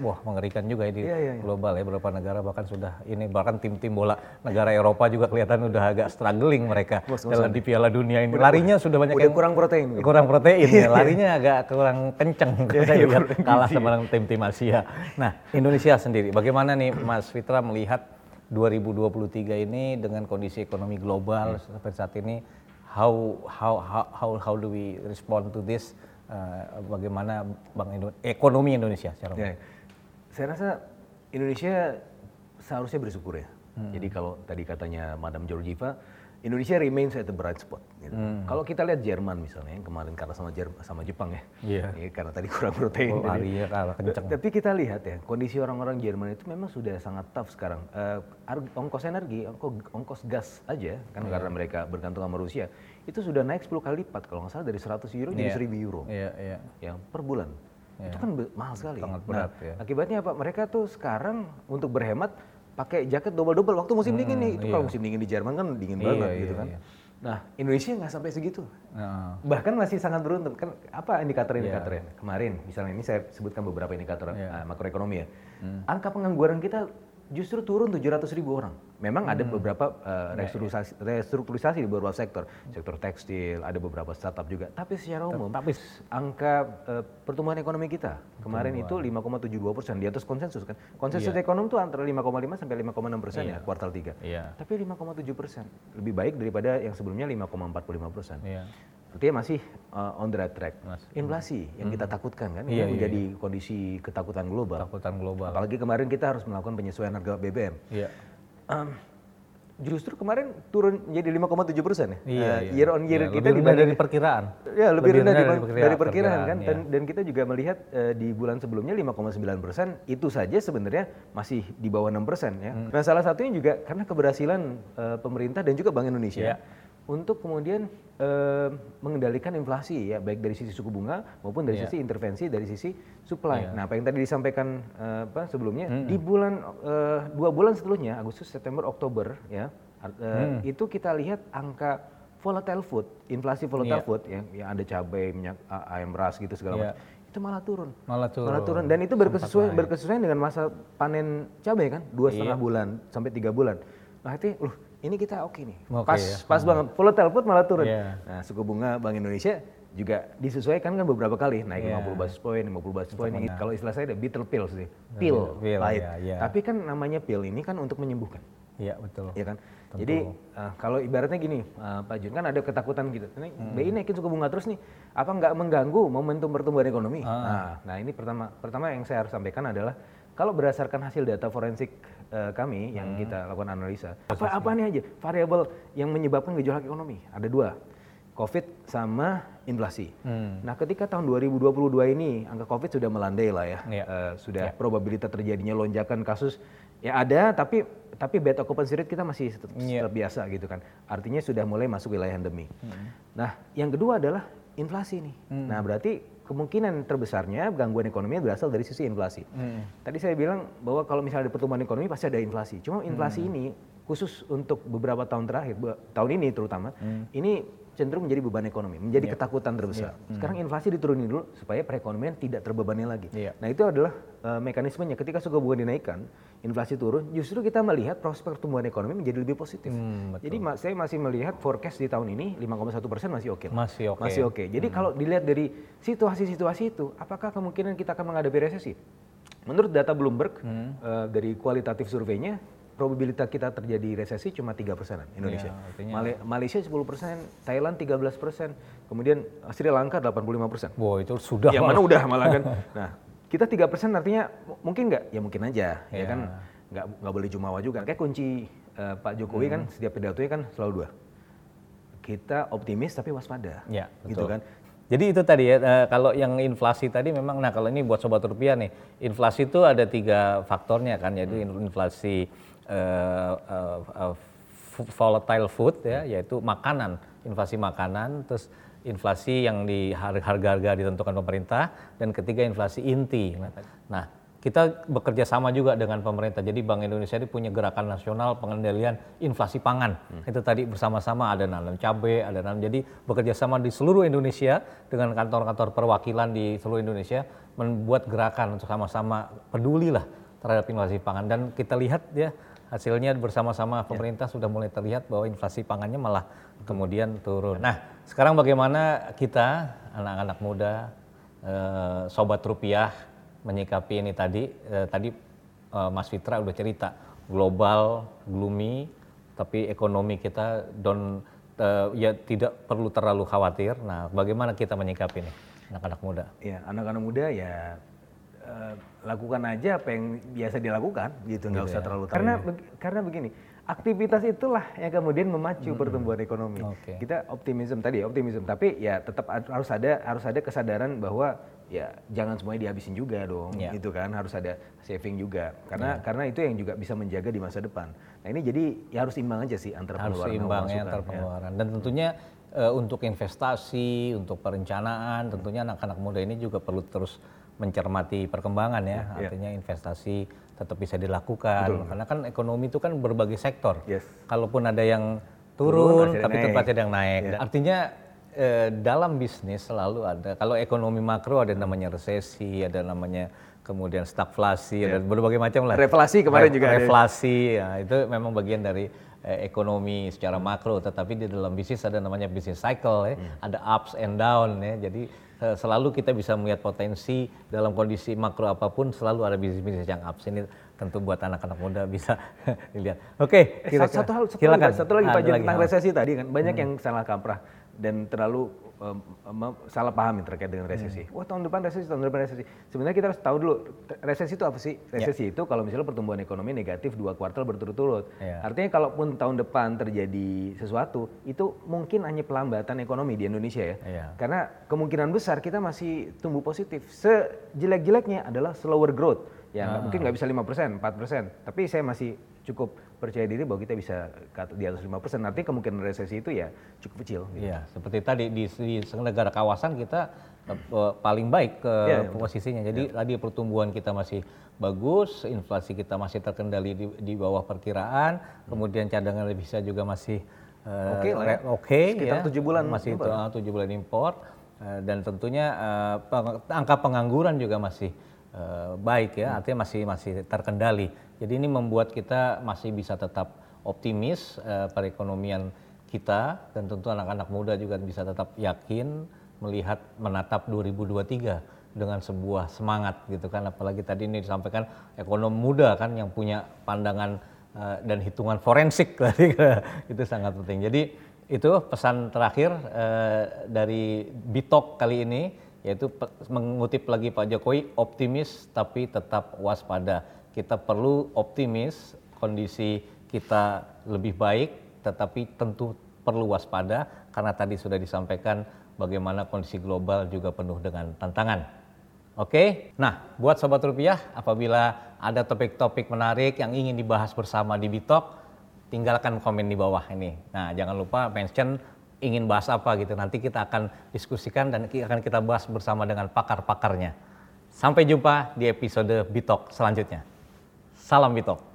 wah mengerikan juga ini Iya, iya, iya. global ya beberapa negara bahkan sudah ini bahkan tim-tim bola negara Eropa juga kelihatan udah agak struggling mereka dalam di Piala Dunia ini. Larinya sudah banyak Udah yang kurang protein. gitu. kurang protein ya, larinya agak kurang kenceng saya iya, lihat kalah sama tim-tim Asia. Nah, Indonesia sendiri bagaimana nih Mas Fitra melihat 2023 ini dengan kondisi ekonomi global sampai saat ini how how how how, how do we respond to this Uh, bagaimana Bank Indo ekonomi Indonesia secara umum? Ya, saya rasa Indonesia seharusnya bersyukur ya. Jadi kalau tadi katanya Madam Georgieva, Indonesia remains at the bright spot. gitu. Kalau kita lihat Jerman misalnya, yang kemarin kalah sama Jer- sama Jepang ya, Iya. Ya, karena tadi kurang protein. Oh, Jadi- larinya kalah. Tapi kita lihat ya, kondisi orang-orang Jerman itu memang sudah sangat tough sekarang. Eh, ar- ongkos energi, ongkos, ongkos gas aja, kan karena mereka bergantung sama Rusia, itu sudah naik 10 kali lipat kalau nggak salah dari 100 euro jadi Iya. 1000 euro Iya, iya. ya per bulan. Itu kan mahal sekali. Sangat Nah, berat, ya. Akibatnya apa? Mereka tuh sekarang untuk berhemat pakai jaket double-double waktu musim dingin nih. Itu kalau musim dingin di Jerman kan dingin Iya, banget iya, gitu kan. iya. Nah, Indonesia nggak sampai segitu. Nah, Bahkan masih sangat beruntung. Kan apa Iya. indikator-indikatornya? Kemarin misalnya ini saya sebutkan beberapa indikator Iya. ah, makroekonomi ya. Hmm. Angka pengangguran kita justru turun 700 ribu orang. Memang ada Hmm. beberapa uh, restrukturisasi, restrukturisasi di beberapa sektor, sektor tekstil, ada beberapa startup juga. Tapi secara umum, tapi angka uh, pertumbuhan ekonomi kita kemarin itu 5,72 persen di atas konsensus kan. Konsensus ekonom itu antara 5,5 sampai 5,6 persen ya kuartal 3. Iya. Tapi 5,7 persen lebih baik daripada yang sebelumnya 5,45 persen. iya. Artinya masih uh, on the right track. Mas- Inflasi yang kita takutkan kan, Iya, ini iya, menjadi kondisi ketakutan global. Takutan global. Apalagi kemarin kita harus melakukan penyesuaian harga BBM. Iya. Em, justru kemarin turun jadi 5,7 persen ya. Iya, iya. Year on year Iya, kita lebih rendah dibanding dari perkiraan. Ya lebih, rendah, dari dibanding- dari, perkiraan, perkiraan, kan. iya. Dan, dan kita juga melihat eh, di bulan sebelumnya 5,9 persen itu saja sebenarnya masih di bawah 6 persen ya. Hmm. Nah salah satunya juga karena keberhasilan eh, pemerintah dan juga Bank Indonesia Iya. Untuk kemudian eh, mengendalikan inflasi ya baik dari sisi suku bunga maupun dari Iya. sisi intervensi dari sisi supply. Nah apa yang tadi disampaikan eh, apa sebelumnya Hmm. di bulan eh, dua bulan setelahnya Agustus September Oktober ya eh, Hmm. itu kita lihat angka volatile food, inflasi volatile Iya. food ya, yang ada cabai, minyak ayam ras gitu segala Iya. macam. Itu malah turun. Malah turun. Dan itu berkesesuaian berkesesuaian dengan masa panen cabai kan, dua Iya. setengah bulan sampai tiga bulan. Nah itu, loh ini kita oke nih, Oke pas ya. pas banget. Food malah turun. Iya. Nah suku bunga Bank Indonesia juga disesuaikan kan beberapa kali naik Iya. 50 basis point, 50 basis point. Ini Kalau istilah saya ada bitter pills sih, pil, pil, pahit. iya, iya. Tapi kan namanya pil ini kan untuk menyembuhkan. Iya, betul. ya kan. Jadi uh, kalau ibaratnya gini, uh, Pak Jun kan ada ketakutan gitu. Ini Hmm. BI naikin suku bunga terus nih, apa nggak mengganggu momentum pertumbuhan ekonomi? Ah. Nah, nah ini pertama pertama yang saya harus sampaikan adalah kalau berdasarkan hasil data forensik uh, kami yang Hmm. kita lakukan analisa, apa apa nih aja variabel yang menyebabkan gejolak ekonomi? Ada dua. COVID sama inflasi. Hmm. Nah, ketika tahun 2022 ini angka COVID sudah melandai lah ya, Iya. Eh, sudah probabilitas terjadinya lonjakan kasus ya ada, tapi tapi bed occupancy rate kita masih tetap, tetap biasa gitu kan. Artinya sudah mulai masuk wilayah endemi. Hmm. Nah, yang kedua adalah inflasi nih. Nah, berarti kemungkinan terbesarnya gangguan ekonomi berasal dari sisi inflasi. Hmm. Tadi saya bilang bahwa kalau misalnya ada pertumbuhan ekonomi pasti ada inflasi. Cuma inflasi ini khusus untuk beberapa tahun terakhir, tahun ini terutama, ini cenderung menjadi beban ekonomi, menjadi ketakutan terbesar. Sekarang inflasi diturunin dulu supaya perekonomian tidak terbebani lagi. Iya. Nah itu adalah eh, mekanismenya. Ketika suku bunga dinaikkan, inflasi turun, justru kita melihat prospek pertumbuhan ekonomi menjadi lebih positif. Hmm, betul. Jadi ma- saya masih melihat forecast di tahun ini 5,1 persen masih oke. lah. Masih oke. Masih oke. Jadi kalau dilihat dari situasi-situasi itu, apakah kemungkinan kita akan menghadapi resesi? Menurut data Bloomberg Hmm. eh, dari kualitatif surveinya, probabilitas kita terjadi resesi cuma tiga persenan Indonesia. Iya, artinya- Malaysia 10 persen, Thailand 13 persen, kemudian Sri Lanka 85 persen. Wow, itu sudah Yang mana udah malah kan. Nah, kita tiga persen artinya mungkin nggak? Ya mungkin aja, ya Iya. kan. Nggak nggak boleh jumawa juga. Kayak kunci eh, Pak Jokowi kan Hmm. setiap pidatonya kan selalu dua. Kita optimis tapi waspada. Ya, gitu kan. Jadi itu tadi ya, eh, kalau yang inflasi tadi memang, nah kalau ini buat sobat rupiah nih, inflasi itu ada tiga faktornya kan, yaitu Hmm. inflasi eh, fu- volatile food ya, yaitu makanan, inflasi makanan, terus inflasi yang di har- harga-harga ditentukan pemerintah, dan ketiga inflasi inti. Nah, kita bekerja sama juga dengan pemerintah. Jadi Bank Indonesia ini punya gerakan nasional pengendalian inflasi pangan. Hmm. Itu tadi bersama-sama ada nanam cabai, ada nanam. Jadi bekerja sama di seluruh Indonesia dengan kantor-kantor perwakilan di seluruh Indonesia membuat gerakan untuk sama-sama peduli lah terhadap inflasi pangan. Dan kita lihat ya hasilnya bersama-sama ya. pemerintah ya. sudah mulai terlihat bahwa inflasi pangannya malah kemudian turun. Nah, sekarang bagaimana kita anak-anak muda, eh, sobat rupiah menyikapi ini tadi eh, tadi eh, Mas Fitra udah cerita global gloomy tapi ekonomi kita don eh, ya tidak perlu terlalu khawatir. Nah, bagaimana kita menyikapi ini anak-anak muda? Ya, anak-anak muda ya eh, lakukan aja apa yang biasa dilakukan gitu, nggak gitu usah ya. terlalu karena karena begini aktivitas itulah yang kemudian memacu hmm. pertumbuhan ekonomi. Okay. Kita optimisme tadi, optimisme, tapi ya tetap harus ada harus ada kesadaran bahwa ya jangan semuanya dihabisin juga dong, yeah. gitu kan harus ada saving juga karena yeah. karena itu yang juga bisa menjaga di masa depan. Nah ini jadi ya harus imbang aja sih antara harus pengeluaran imbang ya antara pengeluaran ya. dan tentunya uh, untuk investasi, untuk perencanaan, tentunya anak-anak muda ini juga perlu terus mencermati perkembangan ya, yeah. artinya investasi tetap bisa dilakukan Betul. karena kan ekonomi itu kan berbagai sektor. Yes. Kalaupun ada yang turun, turun tapi tempat ada yang naik. Yeah. Artinya eh, dalam bisnis selalu ada. Kalau ekonomi makro ada namanya resesi, ada namanya kemudian stagflasi, yeah. ada berbagai macam lah. Reflasi kemarin Re juga. Reflasi, ya, itu memang bagian dari eh, ekonomi secara makro. Tetapi di dalam bisnis ada namanya bisnis cycle, ya. Hmm. ada ups and down, ya. Jadi selalu kita bisa melihat potensi dalam kondisi makro apa pun selalu ada bisnis-bisnis yang ups. Ini tentu buat anak-anak muda bisa dilihat. Oke, okay, eh, satu hal satu lagi, satu lagi Pak tentang resesi tadi kan. Banyak hmm. yang salah kaprah dan terlalu salah pahami terkait dengan resesi. Hmm. Wah tahun depan resesi, tahun depan resesi. Sebenarnya kita harus tahu dulu resesi itu apa sih? Resesi yeah. itu kalau misalnya pertumbuhan ekonomi negatif dua kuartal berturut-turut. Yeah. Artinya kalaupun tahun depan terjadi sesuatu, itu mungkin hanya pelambatan ekonomi di Indonesia ya. Yeah. Karena kemungkinan besar kita masih tumbuh positif. Sejelek-jeleknya adalah slower growth. Ya ah. mungkin nggak bisa 5%, 4%. Tapi saya masih cukup percaya diri bahwa kita bisa di atas 5 persen. Nanti kemungkinan resesi itu ya cukup kecil. Gitu. Iya, seperti tadi di, di negara kawasan kita uh, paling baik ke ya, ya, posisinya. Jadi ya. tadi pertumbuhan kita masih bagus, inflasi kita masih terkendali di, di bawah perkiraan, hmm. kemudian cadangan devisa juga masih uh, oke okay, ya. okay, sekitar ya. tujuh bulan masih tujuh bulan impor uh, dan tentunya uh, peng, angka pengangguran juga masih uh, baik ya, artinya masih masih terkendali. Jadi ini membuat kita masih bisa tetap optimis uh, perekonomian kita dan tentu anak-anak muda juga bisa tetap yakin melihat menatap 2023 dengan sebuah semangat gitu kan apalagi tadi ini disampaikan ekonom muda kan yang punya pandangan uh, dan hitungan forensik tadi itu sangat penting. Jadi itu pesan terakhir uh, dari Bitok kali ini yaitu mengutip lagi Pak Jokowi optimis tapi tetap waspada kita perlu optimis kondisi kita lebih baik, tetapi tentu perlu waspada karena tadi sudah disampaikan bagaimana kondisi global juga penuh dengan tantangan. Oke, nah buat sobat rupiah, apabila ada topik-topik menarik yang ingin dibahas bersama di Bitok, tinggalkan komen di bawah ini. Nah jangan lupa mention ingin bahas apa gitu. Nanti kita akan diskusikan dan akan kita bahas bersama dengan pakar-pakarnya. Sampai jumpa di episode Bitok selanjutnya. Salam Bito.